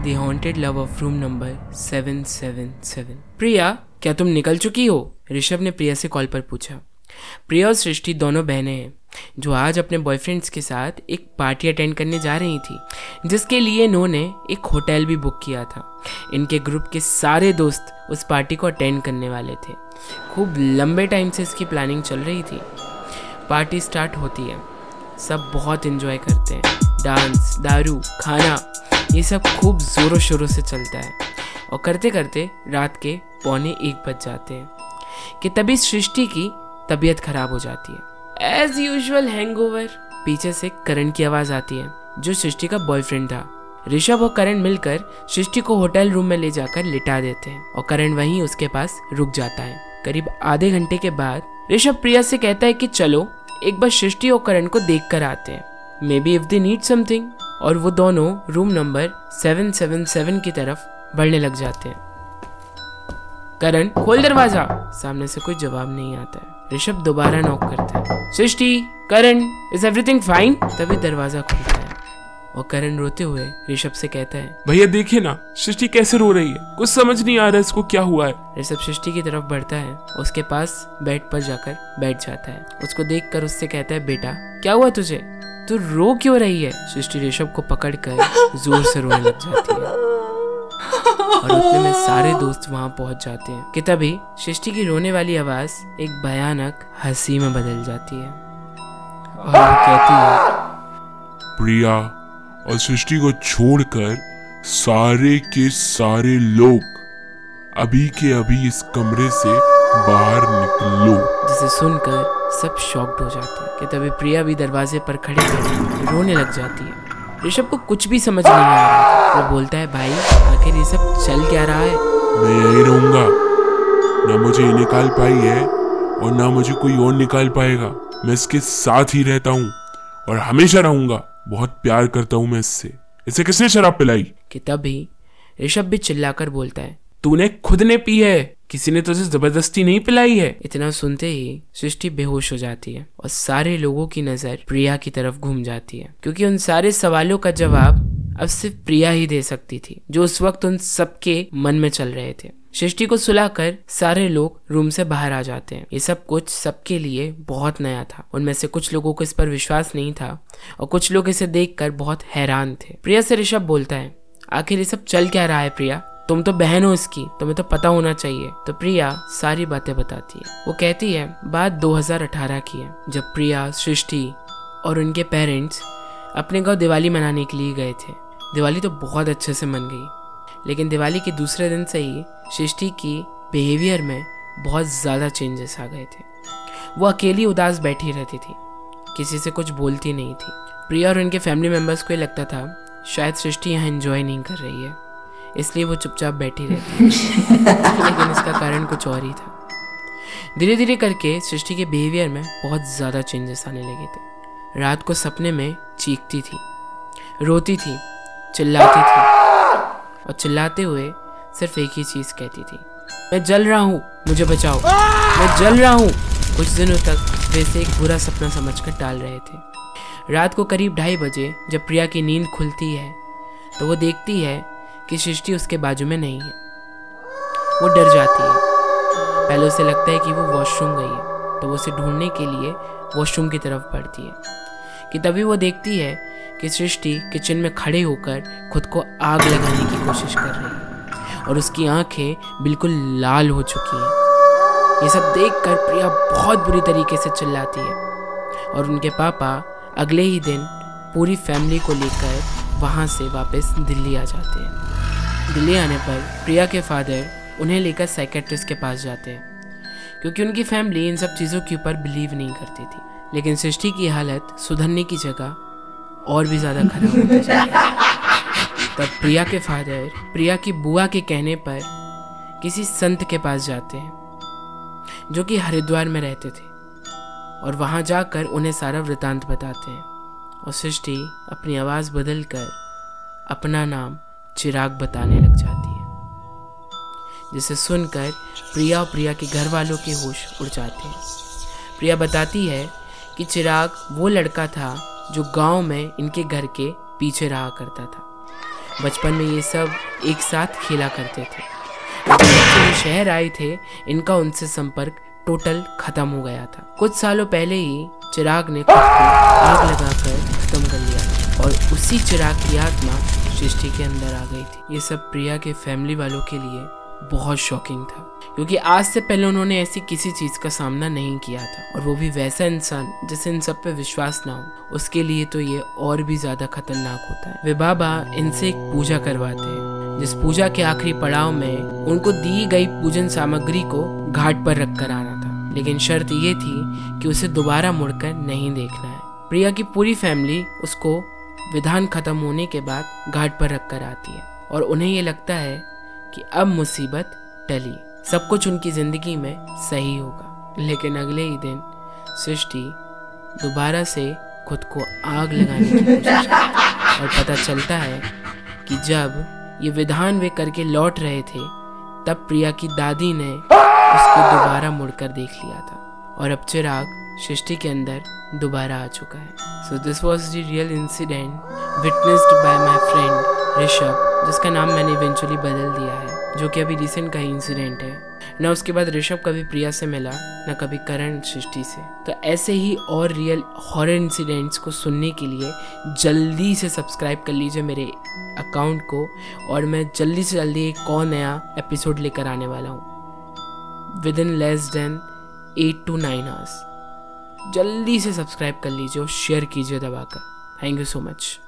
The haunted love of room number seven seven seven Priya, क्या तुम निकल चुकी हो? ऋषभ ने प्रिया से कॉल पर पूछा। प्रिया और सृष्टि दोनों बहनें हैं, जो आज अपने बॉयफ्रेंड्स के साथ एक पार्टी अटेंड करने जा रही थी, जिसके लिए इन्होंने एक होटल भी बुक किया था। इनके ग्रुप के सारे दोस्त उस पार्टी को अटेंड करने वाले थे। खूब लंबे टाइम से इसकी प्लानिंग चल रही थी। पार्टी स्टार्ट होती है। सब बहुत इन्जॉय करते हैं। डांस दारू, खाना ये सब खूब ज़ोरों शोरों से चलता है और करते करते रात के पौने एक बज जाते हैं। कि तभी सृष्टि की तबीयत खराब हो जाती है। एज यूजल हैंगओवर पीछे से करण की आवाज़ आती है, जो सृष्टि का बॉयफ्रेंड था। ऋषभ और करण मिलकर सृष्टि को होटल रूम में ले जाकर लिटा देते हैं और करण वहीं उसके पास रुक जाता है। करीब आधे घंटे के बाद ऋषभ प्रिया से कहता है कि चलो, एक बार सृष्टि और करण को देख कर आते हैं। Maybe if they need something और वो दोनों room number seven seven seven की तरफ़ बढ़ने लग जाते हैं। करण खोल दरवाज़ा। सामने से कोई जवाब नहीं आता है। ऋषभ दोबारा नॉक करता है। Srishti Karan is everything fine तभी दरवाज़ा खुलता है। और करण रोते हुए ऋषभ से कहता है भैया देखिए ना सृष्टि कैसे रो रही है? कुछ समझ नहीं आ रहा इसको क्या हुआ है। ऋषभ सृष्टि की तरफ़ बढ़ता है। उसके पास बेड पर जाकर बैठ जाता है। उसको देखकर उससे कहता है बेटा क्या हुआ तुझे? तू रो क्यों रही है? सृष्टि ऋषभ को पकड़कर ज़ोर से रोने लग जाती है। और उतने में सारे दोस्त वहाँ पहुँच जाते हैं। कि तभी सृष्टि की रोने वाली आवाज़ एक भयानक हँसी में बदल जाती है। और वो कहती है, प्रिया, और सृष्टि को छोड़कर सारे के सारे लोग अभी के अभी इस कमरे से बाहर निकलो। जिसे सुनकर सब शॉक्ड हो जाते हैं कि तभी प्रिया भी दरवाजे पर खड़ी खड़ी रोने लग जाती है। ऋषभ को कुछ भी समझ नहीं आ रहा वो बोलता है भाई आखिर ये सब चल क्या रहा है? मैं यही रहूँगा। ना मुझे ये निकाल पाई है और ना मुझे कोई और निकाल पाएगा। मैं इसके साथ ही रहता हूँ और हमेशा रहूँगा। बहुत प्यार करता हूँ मैं इससे। इसे किसने शराब पिलाई? कि तभी ऋषभ भी चिल्लाकर बोलता है तूने खुद ने पी है। किसी ने तुझे ज़बरदस्ती नहीं पिलाई है। इतना सुनते ही सृष्टि बेहोश हो जाती है और सारे लोगों की नज़र प्रिया की तरफ़ घूम जाती है। क्योंकि उन सारे सवालों का जवाब अब सिर्फ़ प्रिया ही दे सकती थी, जो उस वक्त उन सबके मन में चल रहे थे। सृष्टि को सुलाकर सारे लोग रूम से बाहर आ जाते हैं। ये सब कुछ सबके लिए बहुत नया था। उनमें से कुछ लोगों को इस पर विश्वास नहीं था और कुछ लोग इसे देखकर बहुत हैरान थे। प्रिया से ऋषभ बोलता है, आखिर ये सब चल क्या रहा है प्रिया? तुम तो बहन हो इसकी, तुम्हें तो पता होना चाहिए। तो प्रिया सारी बातें बताती है। वो कहती है, बात 2018 की है, जब प्रिया, सृष्टि और उनके पेरेंट्स अपने गाँव दिवाली मनाने के लिए गए थे। दिवाली तो बहुत अच्छे से मन गई। लेकिन दिवाली के दूसरे दिन से ही सृष्टि की बिहेवियर में बहुत ज़्यादा चेंजेस आ गए थे। वो अकेली उदास बैठी रहती थी। किसी से कुछ बोलती नहीं थी। प्रिया और उनके फैमिली मेंबर्स को ये लगता था, शायद सृष्टि यहाँ इन्जॉय नहीं कर रही है। इसलिए वो चुपचाप बैठी रहती लेकिन इसका कारण कुछ और ही था। धीरे धीरे करके सृष्टि के बिहेवियर में बहुत ज़्यादा चेंजेस आने लगे थे। रात को सपने में चीखती थी रोती थी चिल्लाती थी और चिल्लाते हुए सिर्फ़ एक ही चीज़ कहती थी मैं जल रहा हूँ मुझे बचाओ। मैं जल रहा हूँ। कुछ दिनों तक वैसे एक बुरा सपना समझकर टाल रहे थे। रात को करीब ढाई बजे जब प्रिया की नींद खुलती है तो वो देखती है कि सृष्टि उसके बाजू में नहीं है। वो डर जाती है। पहले उसे लगता है कि वो वॉशरूम गई है तो वो उसे ढूँढने के लिए वॉशरूम की तरफ़ बढ़ती है। कि तभी वो देखती है कि सृष्टि किचन में खड़े होकर खुद को आग लगाने की कोशिश कर रही है और उसकी आँखें बिल्कुल लाल हो चुकी हैं। ये सब देखकर प्रिया बहुत बुरी तरीके से चिल्लाती है और उनके पापा अगले ही दिन पूरी फैमिली को लेकर वहाँ से वापस दिल्ली आ जाते हैं। दिल्ली आने पर प्रिया के फादर उन्हें लेकर साइकेट्रिस्ट के पास जाते हैं, क्योंकि उनकी फैमिली इन सब चीज़ों के ऊपर बिलीव नहीं करती थी। लेकिन सृष्टि की हालत सुधरने की जगह और भी ज़्यादा खराब होती जा रही तब प्रिया के फादर प्रिया की बुआ के कहने पर किसी संत के पास जाते हैं, जो कि हरिद्वार में रहते थे, और वहाँ जाकर उन्हें सारा वृतांत बताते हैं। और सृष्टि अपनी आवाज़ बदल कर अपना नाम चिराग बताने लग जाती है, जिसे सुनकर प्रिया और प्रिया के घर वालों के होश उड़ जाते हैं। प्रिया बताती है कि चिराग वो लड़का था जो गाँव में इनके घर के पीछे रहा करता था। बचपन में ये सब एक साथ खेला करते थे। जब शहर आए थे, इनका उनसे संपर्क टोटल खत्म हो गया था। कुछ सालों पहले ही चिराग ने खुद को आग लगाकर खत्म कर लिया और उसी चिराग की आत्मा सृष्टि के अंदर आ गई थी। ये सब प्रिया के फैमिली वालों के लिए बहुत शॉकिंग था। क्योंकि आज से पहले उन्होंने ऐसी किसी चीज़ का सामना नहीं किया था। और वो भी वैसा इंसान, जिसे इन सब पे विश्वास ना हो, उसके लिए तो ये और भी ज़्यादा खतरनाक होता है। वे बाबा इनसे एक पूजा करवाते हैं, जिस पूजा के आखिरी पड़ाव में उनको दी गई पूजन सामग्री को घाट पर रख कर आना था। लेकिन शर्त ये थी कि उसे दोबारा मुड़कर नहीं देखना है। प्रिया की पूरी फैमिली उसको विधान खत्म होने के बाद घाट पर रख कर आती है। और उन्हें ये लगता है कि अब मुसीबत टली। सब कुछ उनकी ज़िंदगी में सही होगा। लेकिन अगले ही दिन सृष्टि दोबारा से खुद को आग लगाने की कोशिश और पता चलता है कि जब ये विधान वे करके लौट रहे थे, तब प्रिया की दादी ने उसको दोबारा मुड़कर देख लिया था। और अब चिराग सृष्टि के अंदर दोबारा आ चुका है। So this was the real incident witnessed by my friend Rishabh जिसका नाम मैंने इवेंचुअली बदल दिया है, जो कि अभी रिसेंट का इंसिडेंट है। न उसके बाद ऋषभ कभी प्रिया से मिला, न कभी करण सृष्टि से। तो ऐसे ही और रियल हॉरर इंसिडेंट्स को सुनने के लिए जल्दी से सब्सक्राइब कर लीजिए मेरे अकाउंट को, और मैं जल्दी से जल्दी एक और नया एपिसोड लेकर आने वाला हूँ। Within less than eight to nine hours. जल्दी से सब्सक्राइब कर लीजिए और शेयर कीजिए दबाकर। Thank you so much.